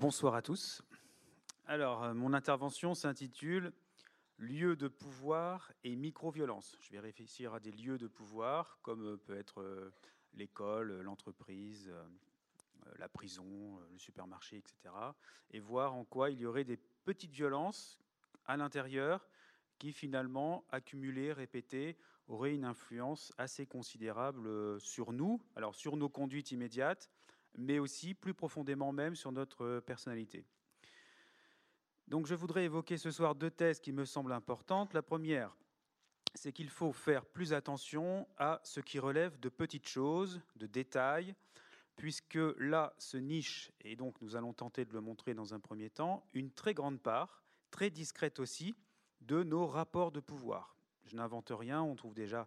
Bonsoir à tous. Alors, euh, mon intervention s'intitule Lieu de pouvoir et micro-violence. Je vais réfléchir à des lieux de pouvoir, comme euh, peut être euh, l'école, l'entreprise, la prison, le supermarché, etc. Et voir en quoi il y aurait des petites violences à l'intérieur qui, finalement, accumulées, répétées, auraient une influence assez considérable sur nous, alors sur nos conduites immédiates, mais aussi plus profondément même sur notre personnalité. Donc je voudrais évoquer ce soir deux thèses qui me semblent importantes. La première, c'est qu'il faut faire plus attention à ce qui relève de petites choses, de détails, puisque là se niche, et donc nous allons tenter de le montrer dans un premier temps, une très grande part, très discrète aussi, de nos rapports de pouvoir. Je n'invente rien, on trouve déjà euh,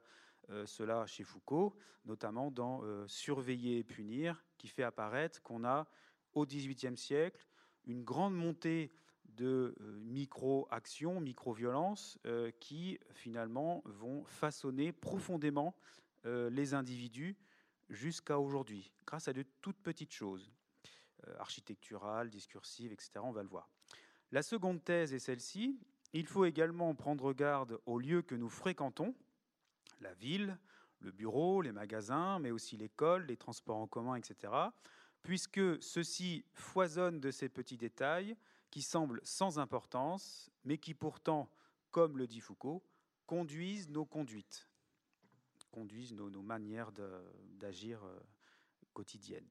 cela chez Foucault, notamment dans euh, Surveiller et punir, qui fait apparaître qu'on a au XVIIIe siècle une grande montée de euh, micro-actions, micro-violences, qui finalement vont façonner profondément les individus jusqu'à aujourd'hui, grâce à de toutes petites choses, architecturales, discursives, etc. On va le voir. La seconde thèse est celle-ci. Il faut également prendre garde aux lieux que nous fréquentons, la ville, le bureau, les magasins, mais aussi l'école, les transports en commun, etc., puisque ceux-ci foisonnent de ces petits détails qui semblent sans importance, mais qui pourtant, comme le dit Foucault, conduisent nos conduites, conduisent nos, manières d'agir euh, quotidiennes,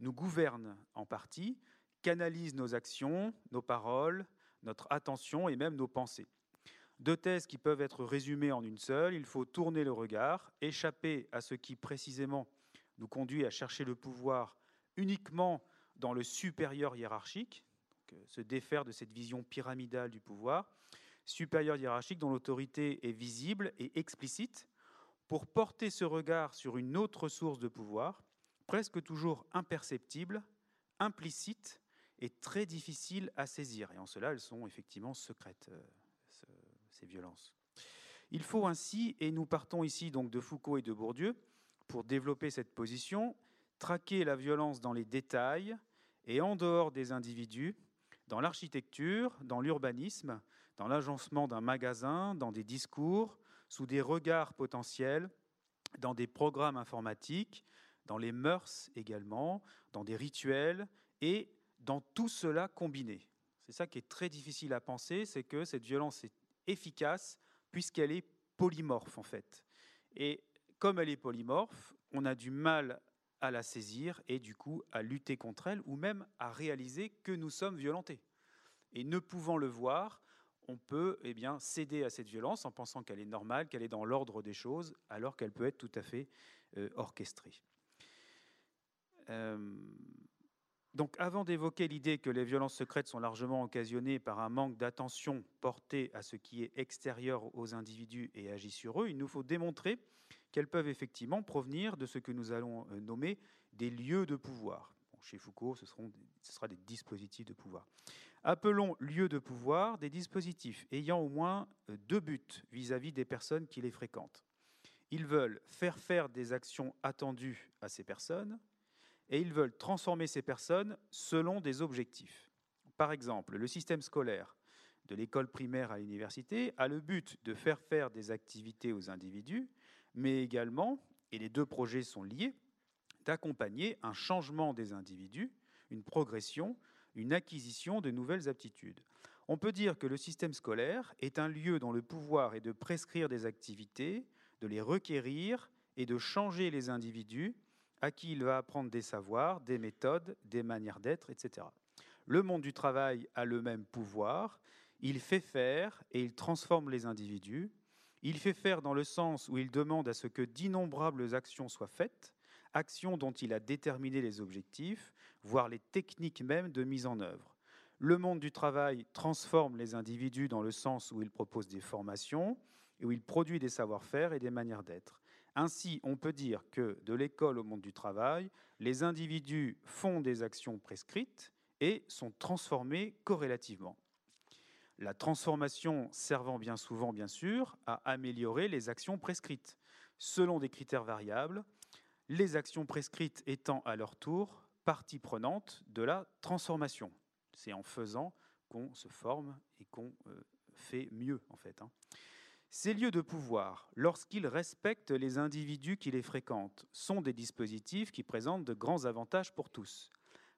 nous gouvernent en partie, canalisent nos actions, nos paroles, notre attention et même nos pensées. Deux thèses qui peuvent être résumées en une seule. Il faut tourner le regard, échapper à ce qui précisément nous conduit à chercher le pouvoir uniquement dans le supérieur hiérarchique, euh, se défaire de cette vision pyramidale du pouvoir, supérieur hiérarchique dont l'autorité est visible et explicite, pour porter ce regard sur une autre source de pouvoir, presque toujours imperceptible, implicite et très difficile à saisir. Et en cela, elles sont effectivement secrètes. Ces violences. Il faut ainsi, et nous partons ici donc de Foucault et de Bourdieu, pour développer cette position, traquer la violence dans les détails et en dehors des individus, dans l'architecture, dans l'urbanisme, dans l'agencement d'un magasin, dans des discours, sous des regards potentiels, dans des programmes informatiques, dans les mœurs également, dans des rituels et dans tout cela combiné. C'est ça qui est très difficile à penser, c'est que cette violence est efficace puisqu'elle est polymorphe en fait. Et comme elle est polymorphe, on a du mal à la saisir et du coup à lutter contre elle ou même à réaliser que nous sommes violentés. Et ne pouvant le voir, on peut eh bien, céder à cette violence en pensant qu'elle est normale, qu'elle est dans l'ordre des choses, alors qu'elle peut être tout à fait euh, orchestrée. Euh, donc avant d'évoquer l'idée que les violences secrètes sont largement occasionnées par un manque d'attention porté à ce qui est extérieur aux individus et agit sur eux, il nous faut démontrer qu'elles peuvent effectivement provenir de ce que nous allons euh, nommer des lieux de pouvoir. chez Foucault, ce, seront, sera des dispositifs de pouvoir. Appelons lieux de pouvoir des dispositifs ayant au moins euh, deux buts vis-à-vis -vis des personnes qui les fréquentent. Ils veulent faire faire des actions attendues à ces personnes, et ils veulent transformer ces personnes selon des objectifs. Par exemple, le système scolaire, de l'école primaire à l'université, a le but de faire faire des activités aux individus, mais également, et les deux projets sont liés, d'accompagner un changement des individus, une progression, une acquisition de nouvelles aptitudes. On peut dire que le système scolaire est un lieu dont le pouvoir est de prescrire des activités, de les requérir et de changer les individus à qui il va apprendre des savoirs, des méthodes, des manières d'être, etc. Le monde du travail a le même pouvoir. Il fait faire et il transforme les individus. Il fait faire dans le sens où il demande à ce que d'innombrables actions soient faites, actions dont il a déterminé les objectifs, voire les techniques même de mise en œuvre. Le monde du travail transforme les individus dans le sens où il propose des formations et où il produit des savoir-faire et des manières d'être. Ainsi, on peut dire que de l'école au monde du travail, les individus font des actions prescrites et sont transformés corrélativement. La transformation servant bien souvent, bien sûr, à améliorer les actions prescrites, selon des critères variables, les actions prescrites étant à leur tour partie prenante de la transformation. C'est en faisant qu'on se forme et qu'on euh, fait mieux, en fait. Hein. Ces lieux de pouvoir, lorsqu'ils respectent les individus qui les fréquentent, sont des dispositifs qui présentent de grands avantages pour tous.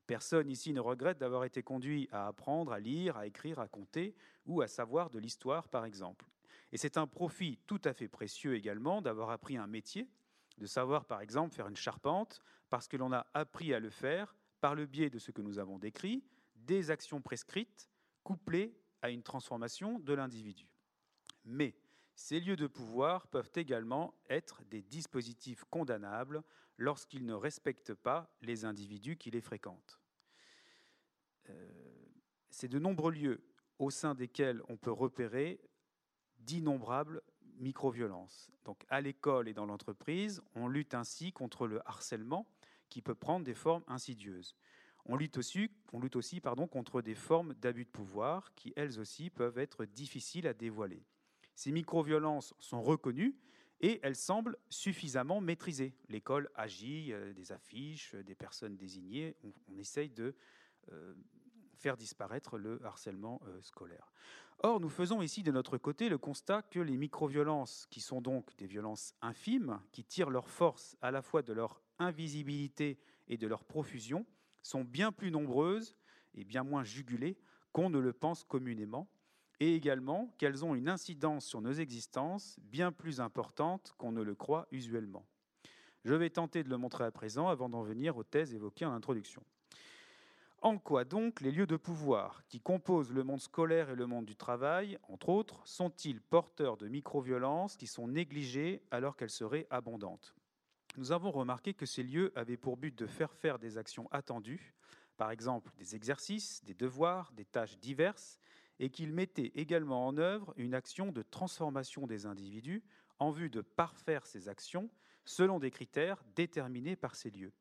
Personne ici ne regrette d'avoir été conduit à apprendre, à lire, à écrire, à compter ou à savoir de l'histoire, par exemple. Et c'est un profit tout à fait précieux également d'avoir appris un métier, de savoir par exemple faire une charpente, parce que l'on a appris à le faire par le biais de ce que nous avons décrit, des actions prescrites, couplées à une transformation de l'individu. Mais ces lieux de pouvoir peuvent également être des dispositifs condamnables lorsqu'ils ne respectent pas les individus qui les fréquentent. Euh, c'est de nombreux lieux au sein desquels on peut repérer d'innombrables micro-violences. Donc à l'école et dans l'entreprise, on lutte ainsi contre le harcèlement qui peut prendre des formes insidieuses. On lutte aussi, contre des formes d'abus de pouvoir qui, elles aussi, peuvent être difficiles à dévoiler. Ces micro-violences sont reconnues et elles semblent suffisamment maîtrisées. L'école agit, euh, des affiches, des personnes désignées, on, essaye de euh, faire disparaître le harcèlement euh, scolaire. Or, nous faisons ici de notre côté le constat que les micro-violences, qui sont donc des violences infimes, qui tirent leur force à la fois de leur invisibilité et de leur profusion, sont bien plus nombreuses et bien moins jugulées qu'on ne le pense communément, et également qu'elles ont une incidence sur nos existences bien plus importante qu'on ne le croit usuellement. Je vais tenter de le montrer à présent avant d'en venir aux thèses évoquées en introduction. En quoi donc les lieux de pouvoir qui composent le monde scolaire et le monde du travail, entre autres, sont-ils porteurs de micro-violences qui sont négligées alors qu'elles seraient abondantes? Nous avons remarqué que ces lieux avaient pour but de faire faire des actions attendues, par exemple des exercices, des devoirs, des tâches diverses, et qu'ils mettaient également en œuvre une action de transformation des individus en vue de parfaire ces actions selon des critères déterminés par ces lieux.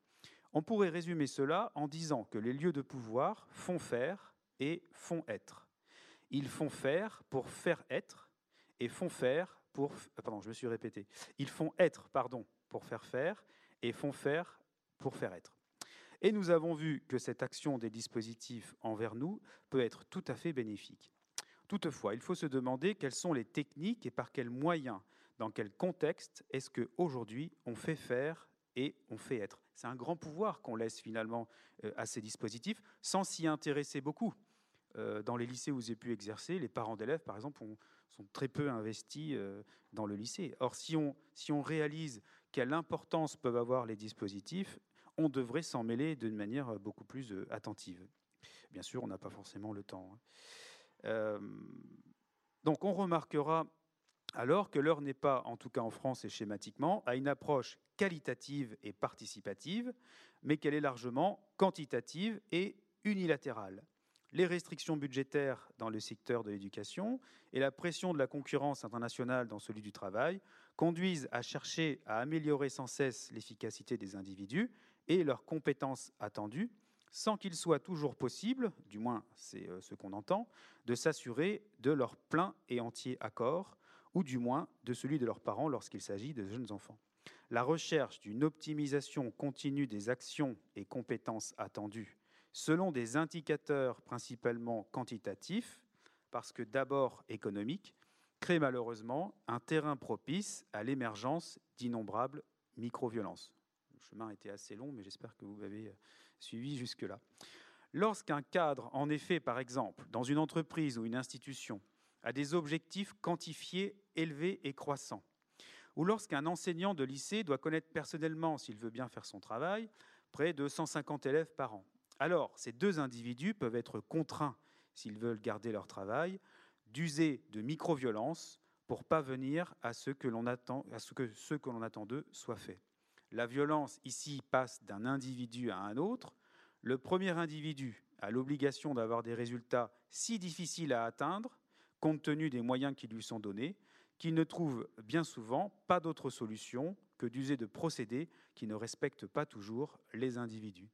On pourrait résumer cela en disant que les lieux de pouvoir font faire et font être. Ils font faire pour faire être et font faire pour... Euh, pardon, je me suis répété. Ils font être, pardon, pour faire faire et font faire pour faire être. Et nous avons vu que cette action des dispositifs envers nous peut être tout à fait bénéfique. Toutefois, il faut se demander quelles sont les techniques et par quels moyens, dans quel contexte est-ce qu'aujourd'hui on fait faire et on fait être. C'est un grand pouvoir qu'on laisse finalement euh, à ces dispositifs sans s'y intéresser beaucoup. Euh, dans les lycées où j'ai pu exercer, les parents d'élèves, par exemple, sont très peu investis euh, dans le lycée. Or, si on, si on réalise quelle importance peuvent avoir les dispositifs, on devrait s'en mêler d'une manière beaucoup plus attentive. Bien sûr, on n'a pas forcément le temps. Hein. donc, on remarquera alors que l'heure n'est pas, en tout cas en France et schématiquement, à une approche qualitative et participative, mais qu'elle est largement quantitative et unilatérale. Les restrictions budgétaires dans le secteur de l'éducation et la pression de la concurrence internationale dans celui du travail conduisent à chercher à améliorer sans cesse l'efficacité des individus et leurs compétences attendues, sans qu'il soit toujours possible, du moins c'est euh, ce qu'on entend, de s'assurer de leur plein et entier accord ou du moins de celui de leurs parents lorsqu'il s'agit de jeunes enfants. La recherche d'une optimisation continue des actions et compétences attendues selon des indicateurs principalement quantitatifs, parce que d'abord économiques, crée malheureusement un terrain propice à l'émergence d'innombrables micro-violences. Le chemin était assez long, mais j'espère que vous avez suivi jusque-là. Lorsqu'un cadre, en effet, par exemple, dans une entreprise ou une institution, à des objectifs quantifiés élevés et croissants. Ou lorsqu'un enseignant de lycée doit connaître personnellement, s'il veut bien faire son travail, près de 150 élèves par an. Alors, ces deux individus peuvent être contraints, s'ils veulent garder leur travail, d'user de micro-violences pour parvenir à ce à ce que l'on attend d'eux soit fait. La violence ici passe d'un individu à un autre. Le premier individu a l'obligation d'avoir des résultats si difficiles à atteindre compte tenu des moyens qui lui sont donnés, qu'il ne trouve bien souvent pas d'autre solution que d'user de procédés qui ne respectent pas toujours les individus.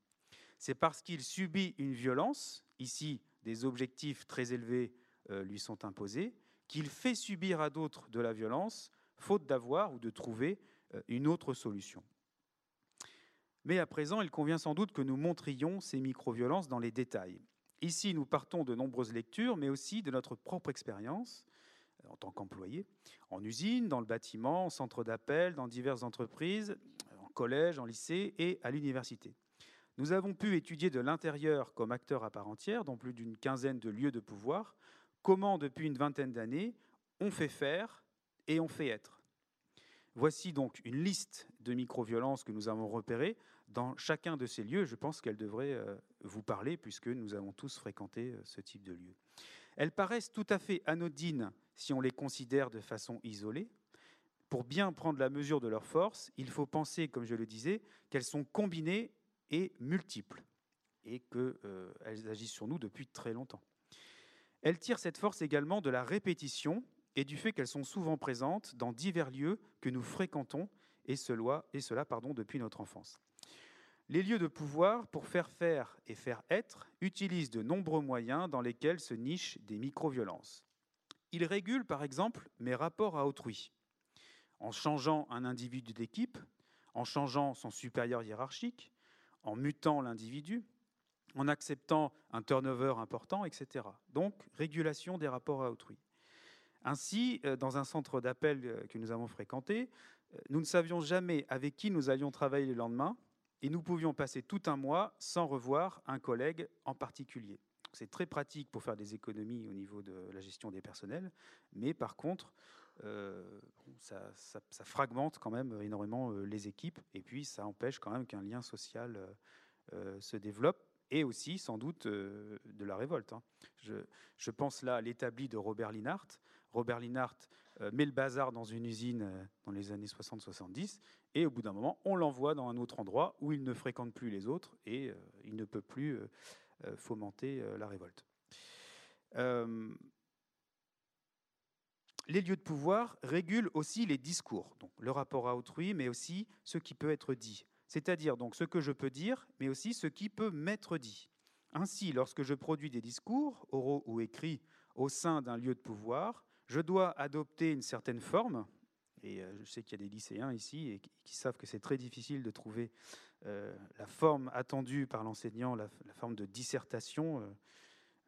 C'est parce qu'il subit une violence, ici des objectifs très élevés euh, lui sont imposés, qu'il fait subir à d'autres de la violence, faute d'avoir ou de trouver euh, une autre solution. Mais à présent, il convient sans doute que nous montrions ces micro-violences dans les détails. Ici, nous partons de nombreuses lectures, mais aussi de notre propre expérience euh, en tant qu'employé, en usine, dans le bâtiment, en centre d'appel, dans diverses entreprises, en collège, en lycée et à l'université. Nous avons pu étudier de l'intérieur comme acteur à part entière, dans plus d'une quinzaine de lieux de pouvoir, comment depuis une vingtaine d'années on fait faire et on fait être? Voici donc une liste de micro-violences que nous avons repérées dans chacun de ces lieux. Je pense qu'elle devrait euh, vous parler puisque nous avons tous fréquenté euh, ce type de lieu. Elles paraissent tout à fait anodines si on les considère de façon isolée. Pour bien prendre la mesure de leur force, il faut penser, comme je le disais, qu'elles sont combinées et multiples et qu'elles euh, agissent sur nous depuis très longtemps. Elles tirent cette force également de la répétition et du fait qu'elles sont souvent présentes dans divers lieux que nous fréquentons, et cela, depuis notre enfance. Les lieux de pouvoir, pour faire faire et faire être, utilisent de nombreux moyens dans lesquels se nichent des micro-violences. Ils régulent par exemple mes rapports à autrui, en changeant un individu d'équipe, en changeant son supérieur hiérarchique, en mutant l'individu, en acceptant un turnover important, etc. Donc, régulation des rapports à autrui. Ainsi, euh, dans un centre d'appel euh, que nous avons fréquenté, euh, nous ne savions jamais avec qui nous allions travailler le lendemain et nous pouvions passer tout un mois sans revoir un collègue en particulier. C'est très pratique pour faire des économies au niveau de la gestion des personnels, mais par contre, ça, fragmente quand même énormément les équipes et puis ça empêche quand même qu'un lien social se développe et aussi sans doute de la révolte. Hein. Je, je, pense là à l'établi de Robert Linhart, Robert Linhart euh, met le bazar dans une usine euh, dans les années 60-70, et au bout d'un moment, on l'envoie dans un autre endroit où il ne fréquente plus les autres et euh, il ne peut plus fomenter la révolte. les lieux de pouvoir régulent aussi les discours, donc le rapport à autrui, mais aussi ce qui peut être dit, c'est-à-dire donc ce que je peux dire, mais aussi ce qui peut m'être dit. Ainsi, lorsque je produis des discours, oraux ou écrits, au sein d'un lieu de pouvoir, je dois adopter une certaine forme, et euh, je sais qu'il y a des lycéens ici qui savent que c'est très difficile de trouver euh, la forme attendue par l'enseignant, la, forme de dissertation, euh,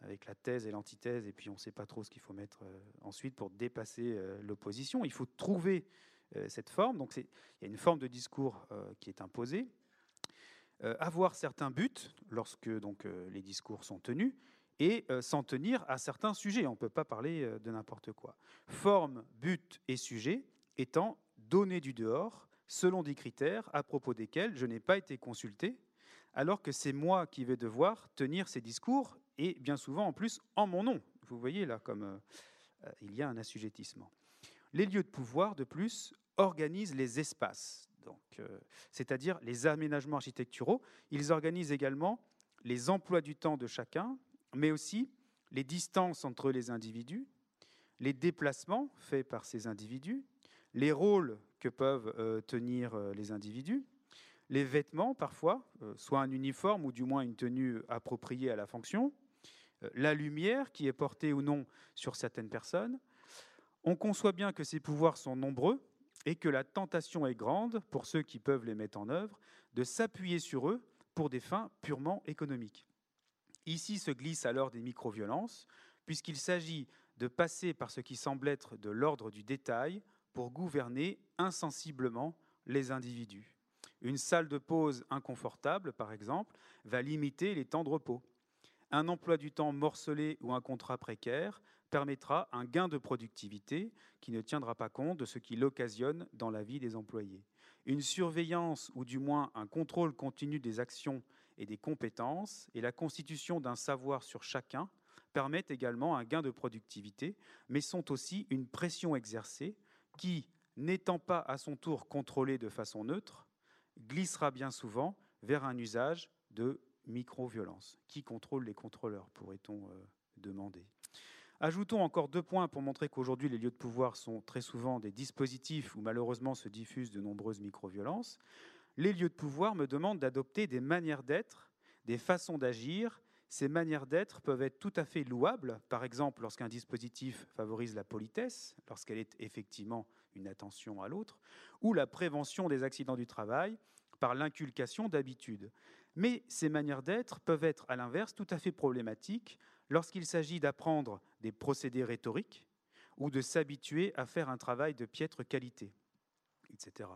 avec la thèse et l'antithèse, et puis on ne sait pas trop ce qu'il faut mettre ensuite pour dépasser l'opposition. Il faut trouver cette forme, donc il y a une forme de discours qui est imposée. avoir certains buts lorsque donc, les discours sont tenus, et euh, s'en tenir à certains sujets. On ne peut pas parler euh, de n'importe quoi. Forme, but et sujet étant donnés du dehors selon des critères à propos desquels je n'ai pas été consulté, alors que c'est moi qui vais devoir tenir ces discours, et bien souvent en plus en mon nom. Vous voyez là comme euh, il y a un assujettissement. Les lieux de pouvoir, de plus, organisent les espaces, c'est-à-dire les aménagements architecturaux. Ils organisent également les emplois du temps de chacun, mais aussi les distances entre les individus, les déplacements faits par ces individus, les rôles que peuvent euh, tenir euh, les individus, les vêtements parfois, euh, soit un uniforme ou du moins une tenue appropriée à la fonction, la lumière qui est portée ou non sur certaines personnes. On conçoit bien que ces pouvoirs sont nombreux et que la tentation est grande pour ceux qui peuvent les mettre en œuvre de s'appuyer sur eux pour des fins purement économiques. Ici se glissent alors des micro-violences, puisqu'il s'agit de passer par ce qui semble être de l'ordre du détail pour gouverner insensiblement les individus. Une salle de pause inconfortable, par exemple, va limiter les temps de repos. Un emploi du temps morcelé ou un contrat précaire permettra un gain de productivité qui ne tiendra pas compte de ce qui l'occasionne dans la vie des employés. Une surveillance ou du moins un contrôle continu des actions et des compétences et la constitution d'un savoir sur chacun permettent également un gain de productivité, mais sont aussi une pression exercée qui, n'étant pas à son tour contrôlée de façon neutre, glissera bien souvent vers un usage de micro-violence. Qui contrôle les contrôleurs, pourrait-on euh, demander? Ajoutons encore deux points pour montrer qu'aujourd'hui les lieux de pouvoir sont très souvent des dispositifs où malheureusement se diffusent de nombreuses micro-violences les lieux de pouvoir me demandent d'adopter des manières d'être, des façons d'agir. Ces manières d'être peuvent être tout à fait louables, par exemple lorsqu'un dispositif favorise la politesse, lorsqu'elle est effectivement une attention à l'autre, ou la prévention des accidents du travail par l'inculcation d'habitudes. Mais ces manières d'être peuvent être, à l'inverse, tout à fait problématiques lorsqu'il s'agit d'apprendre des procédés rhétoriques ou de s'habituer à faire un travail de piètre qualité, etc.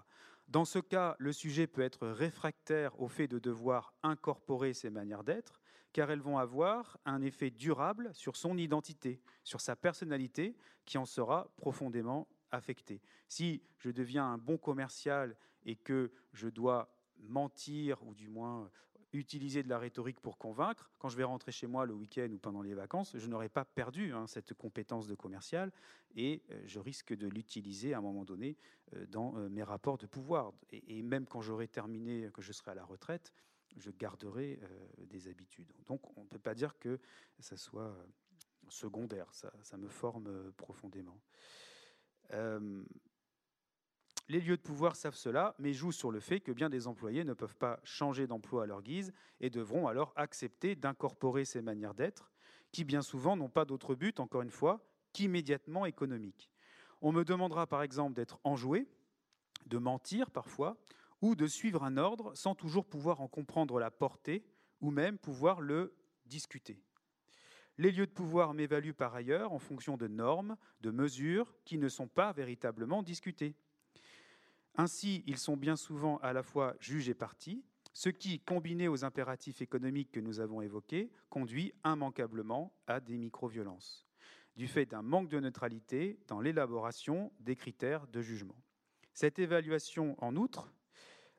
Dans ce cas, le sujet peut être réfractaire au fait de devoir incorporer ces manières d'être, car elles vont avoir un effet durable sur son identité, sur sa personnalité, qui en sera profondément affectée. Si je deviens un bon commercial et que je dois mentir, ou du moins utiliser de la rhétorique pour convaincre, quand je vais rentrer chez moi le week-end ou pendant les vacances, je n'aurai pas perdu hein, cette compétence de commercial et euh, je risque de l'utiliser à un moment donné euh, dans euh, mes rapports de pouvoir. Et, même quand j'aurai terminé, que je serai à la retraite, je garderai des habitudes. Donc on ne peut pas dire que ça soit secondaire, ça, ça me forme profondément. Les lieux de pouvoir savent cela, mais jouent sur le fait que bien des employés ne peuvent pas changer d'emploi à leur guise et devront alors accepter d'incorporer ces manières d'être, qui bien souvent n'ont pas d'autre but, encore une fois, qu'immédiatement économique. On me demandera par exemple d'être enjoué, de mentir parfois, ou de suivre un ordre sans toujours pouvoir en comprendre la portée, ou même pouvoir le discuter. Les lieux de pouvoir m'évaluent par ailleurs en fonction de normes, de mesures qui ne sont pas véritablement discutées. Ainsi, ils sont bien souvent à la fois juges et partis, ce qui, combiné aux impératifs économiques que nous avons évoqués, conduit immanquablement à des micro-violences, du fait d'un manque de neutralité dans l'élaboration des critères de jugement. Cette évaluation, en outre,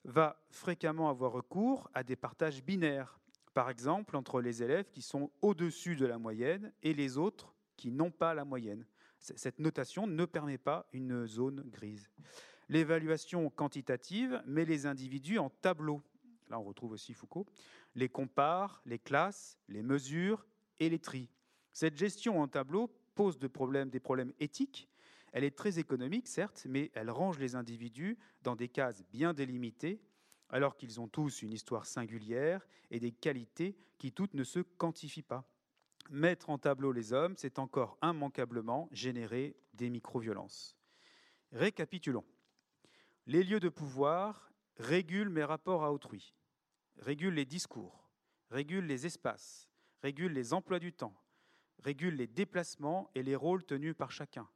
va fréquemment avoir recours à des partages binaires, par exemple entre les élèves qui sont au-dessus de la moyenne et les autres qui n'ont pas la moyenne. Cette notation ne permet pas une zone grise. L'évaluation quantitative met les individus en tableau. Là, on retrouve aussi Foucault. Les compare, les classe, les mesure et les trie. Cette gestion en tableau pose des problèmes éthiques. Elle est très économique, certes, mais elle range les individus dans des cases bien délimitées, alors qu'ils ont tous une histoire singulière et des qualités qui toutes ne se quantifient pas. Mettre en tableau les hommes, c'est encore immanquablement générer des micro-violences. Récapitulons. Les lieux de pouvoir régulent mes rapports à autrui, régulent les discours, régulent les espaces, régulent les emplois du temps, régulent les déplacements et les rôles tenus par chacun,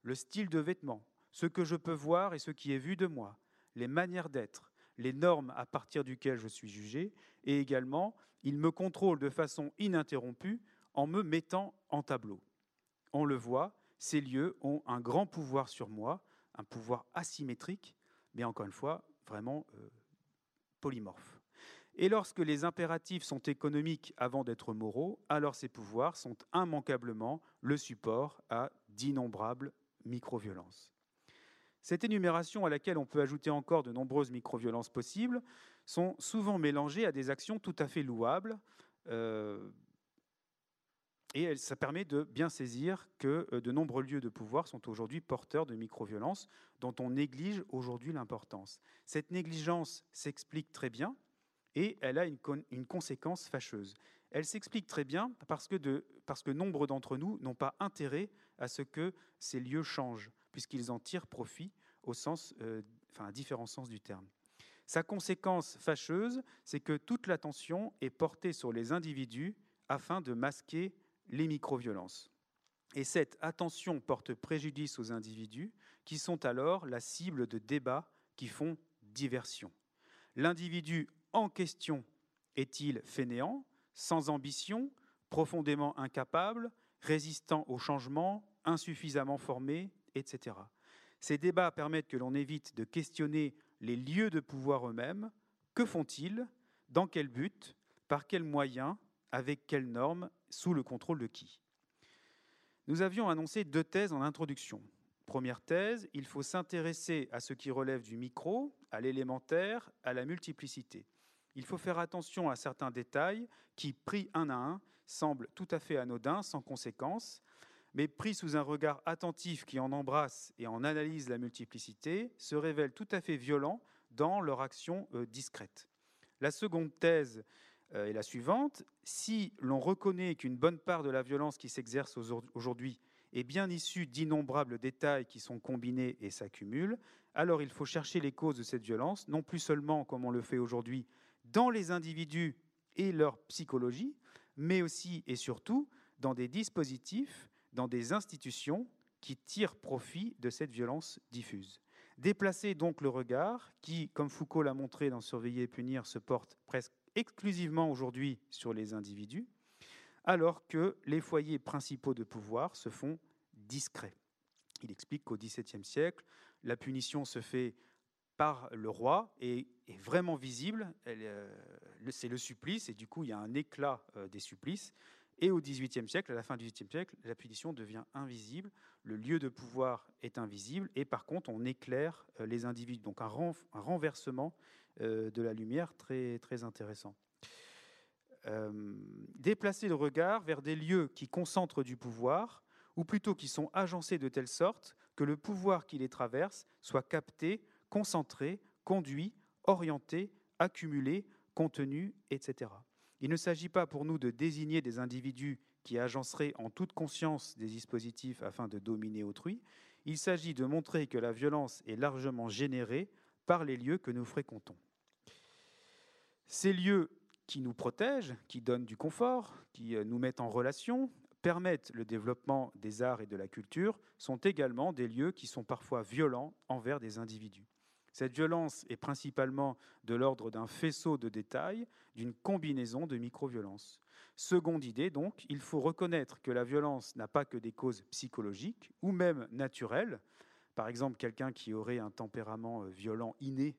le style de vêtements, ce que je peux voir et ce qui est vu de moi, les manières d'être, les normes à partir duquel je suis jugé, et également, ils me contrôlent de façon ininterrompue en me mettant en tableau. On le voit, ces lieux ont un grand pouvoir sur moi, un pouvoir asymétrique, mais encore une fois, vraiment euh, polymorphe. Et lorsque les impératifs sont économiques avant d'être moraux, alors ces pouvoirs sont immanquablement le support à d'innombrables micro-violences. Cette énumération, à laquelle on peut ajouter encore de nombreuses micro-violences possibles, sont souvent mélangées à des actions tout à fait louables, euh, et ça permet de bien saisir que euh, de nombreux lieux de pouvoir sont aujourd'hui porteurs de micro-violences dont on néglige aujourd'hui l'importance. Cette négligence s'explique très bien et elle a une, une conséquence fâcheuse. Elle s'explique très bien parce que, de, parce que nombre d'entre nous n'ont pas intérêt à ce que ces lieux changent, puisqu'ils en tirent profit au sens, euh, enfin, à différents sens du terme. Sa conséquence fâcheuse, c'est que toute l'attention est portée sur les individus afin de masquer les micro-violences. Et cette attention porte préjudice aux individus qui sont alors la cible de débats qui font diversion. L'individu en question est-il fainéant, sans ambition, profondément incapable, résistant au changement, insuffisamment formé, etc. Ces débats permettent que l'on évite de questionner les lieux de pouvoir eux-mêmes. Que font-ils? Dans quel but? Par quels moyens? Avec quelles normes? Sous le contrôle de qui? Nous avions annoncé deux thèses en introduction. Première thèse, il faut s'intéresser à ce qui relève du micro, à l'élémentaire, à la multiplicité. Il faut faire attention à certains détails qui, pris un à un, semblent tout à fait anodins, sans conséquence, mais pris sous un regard attentif qui en embrasse et en analyse la multiplicité, se révèlent tout à fait violents dans leur action euh, discrète. La seconde thèse euh, et la suivante. Si l'on reconnaît qu'une bonne part de la violence qui s'exerce aujourd'hui est bien issue d'innombrables détails qui sont combinés et s'accumulent, alors il faut chercher les causes de cette violence, non plus seulement, comme on le fait aujourd'hui, dans les individus et leur psychologie, mais aussi et surtout dans des dispositifs, dans des institutions qui tirent profit de cette violence diffuse. Déplacer donc le regard, qui, comme Foucault l'a montré dans Surveiller et punir, se porte presque exclusivement aujourd'hui sur les individus, alors que les foyers principaux de pouvoir se font discrets. Il explique qu'au XVIIe siècle, la punition se fait par le roi et est vraiment visible. Euh, c'est le supplice, et du coup, il y a un éclat euh, des supplices. Et au XVIIIe siècle, à la fin du XVIIIe siècle, la punition devient invisible, le lieu de pouvoir est invisible, et par contre, on éclaire euh, les individus. Donc un, renversement de la lumière très, intéressant. déplacer le regard vers des lieux qui concentrent du pouvoir, ou plutôt qui sont agencés de telle sorte que le pouvoir qui les traverse soit capté concentré, conduit, orienté, accumulé, contenu, etc. Il ne s'agit pas pour nous de désigner des individus qui agenceraient en toute conscience des dispositifs afin de dominer autrui. Il s'agit de montrer que la violence est largement générée par les lieux que nous fréquentons. Ces lieux qui nous protègent, qui donnent du confort, qui euh, nous mettent en relation, permettent le développement des arts et de la culture, sont également des lieux qui sont parfois violents envers des individus. Cette violence est principalement de l'ordre d'un faisceau de détails, d'une combinaison de micro-violences. Seconde idée, donc, il faut reconnaître que la violence n'a pas que des causes psychologiques ou même naturelles. Par exemple, quelqu'un qui aurait un tempérament euh, violent inné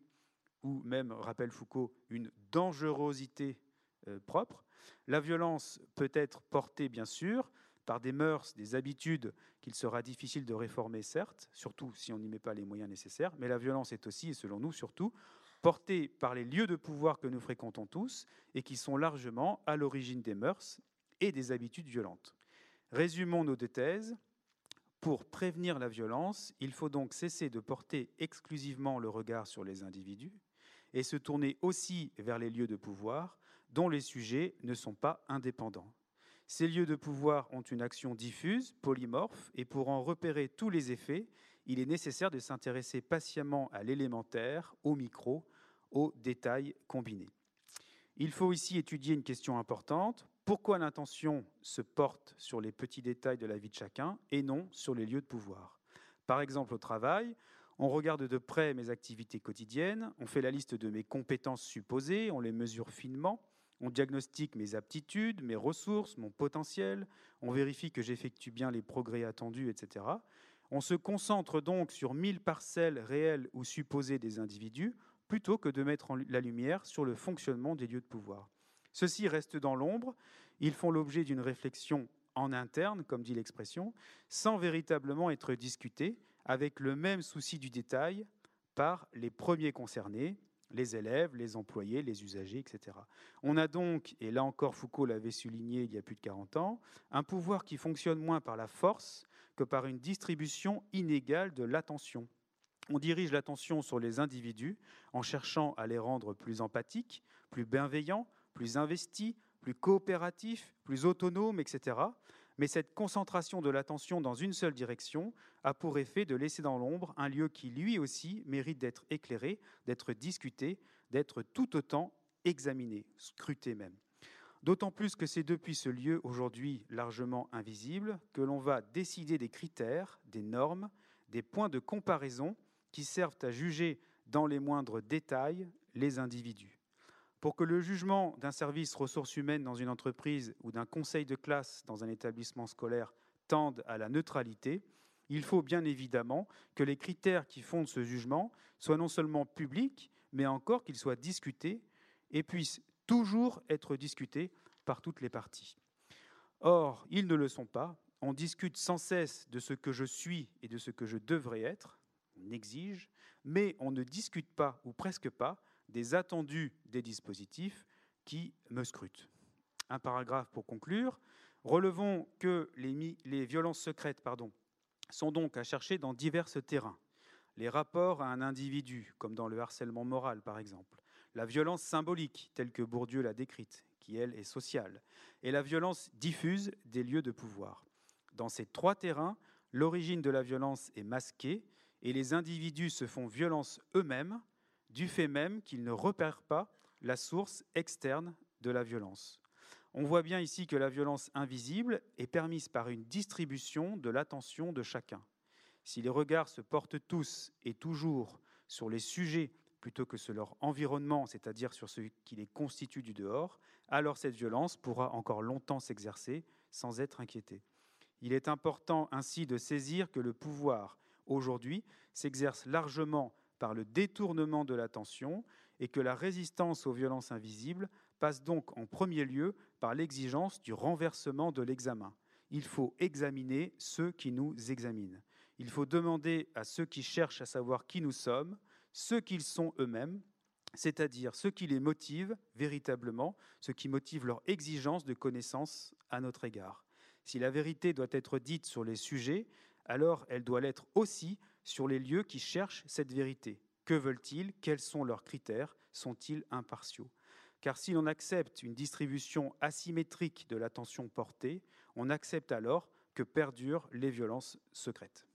ou même, rappelle Foucault, une dangerosité euh, propre. La violence peut être portée, bien sûr, par des mœurs, des habitudes qu'il sera difficile de réformer, certes, surtout si on n'y met pas les moyens nécessaires, mais la violence est aussi, et selon nous surtout, portée par les lieux de pouvoir que nous fréquentons tous et qui sont largement à l'origine des mœurs et des habitudes violentes. Résumons nos deux thèses. Pour prévenir la violence, il faut donc cesser de porter exclusivement le regard sur les individus et se tourner aussi vers les lieux de pouvoir dont les sujets ne sont pas indépendants. Ces lieux de pouvoir ont une action diffuse, polymorphe, et pour en repérer tous les effets, il est nécessaire de s'intéresser patiemment à l'élémentaire, au micro, aux détails combinés. Il faut ici étudier une question importante. Pourquoi l'intention se porte sur les petits détails de la vie de chacun et non sur les lieux de pouvoir? Par exemple, au travail, on regarde de près mes activités quotidiennes, on fait la liste de mes compétences supposées, on les mesure finement, on diagnostique mes aptitudes, mes ressources, mon potentiel, on vérifie que j'effectue bien les progrès attendus, etc. On se concentre donc sur mille parcelles réelles ou supposées des individus, plutôt que de mettre la lumière sur le fonctionnement des lieux de pouvoir. Ceux-ci restent dans l'ombre, ils font l'objet d'une réflexion en interne, comme dit l'expression, sans véritablement être discutés, avec le même souci du détail par les premiers concernés, les élèves, les employés, les usagers, etc. On a donc, et là encore Foucault l'avait souligné il y a plus de 40 ans, un pouvoir qui fonctionne moins par la force que par une distribution inégale de l'attention. On dirige l'attention sur les individus en cherchant à les rendre plus empathiques, plus bienveillants, plus investis, plus coopératifs, plus autonomes, etc. Mais cette concentration de l'attention dans une seule direction a pour effet de laisser dans l'ombre un lieu qui lui aussi mérite d'être éclairé, d'être discuté, d'être tout autant examiné, scruté même. D'autant plus que c'est depuis ce lieu aujourd'hui largement invisible que l'on va décider des critères, des normes, des points de comparaison qui servent à juger dans les moindres détails les individus. Pour que le jugement d'un service ressources humaines dans une entreprise ou d'un conseil de classe dans un établissement scolaire tende à la neutralité, il faut bien évidemment que les critères qui fondent ce jugement soient non seulement publics, mais encore qu'ils soient discutés et puissent toujours être discutés par toutes les parties. Or, ils ne le sont pas. On discute sans cesse de ce que je suis et de ce que je devrais être, on exige, mais on ne discute pas, ou presque pas, des attendus des dispositifs qui me scrutent. Un paragraphe pour conclure. Relevons que les, violences secrètes pardon, sont donc à chercher dans divers terrains. Les rapports à un individu, comme dans le harcèlement moral par exemple, la violence symbolique, telle que Bourdieu l'a décrite, qui elle est sociale, et la violence diffuse des lieux de pouvoir. Dans ces trois terrains, l'origine de la violence est masquée et les individus se font violence eux-mêmes du fait même qu'ils ne repèrent pas la source externe de la violence. On voit bien ici que la violence invisible est permise par une distribution de l'attention de chacun. Si les regards se portent tous et toujours sur les sujets plutôt que sur leur environnement, c'est-à-dire sur ce qui les constitue du dehors, alors cette violence pourra encore longtemps s'exercer sans être inquiétée. Il est important ainsi de saisir que le pouvoir, aujourd'hui, s'exerce largement par le détournement de l'attention et que la résistance aux violences invisibles passe donc en premier lieu par l'exigence du renversement de l'examen. Il faut examiner ceux qui nous examinent. Il faut demander à ceux qui cherchent à savoir qui nous sommes, ce qu'ils sont eux-mêmes, c'est-à-dire ce qui les motive véritablement, ce qui motive leur exigence de connaissance à notre égard. Si la vérité doit être dite sur les sujets, alors elle doit l'être aussi sur les lieux qui cherchent cette vérité. Que veulent-ils? Quels sont leurs critères? Sont-ils impartiaux? Car si l'on accepte une distribution asymétrique de l'attention portée, on accepte alors que perdurent les violences secrètes.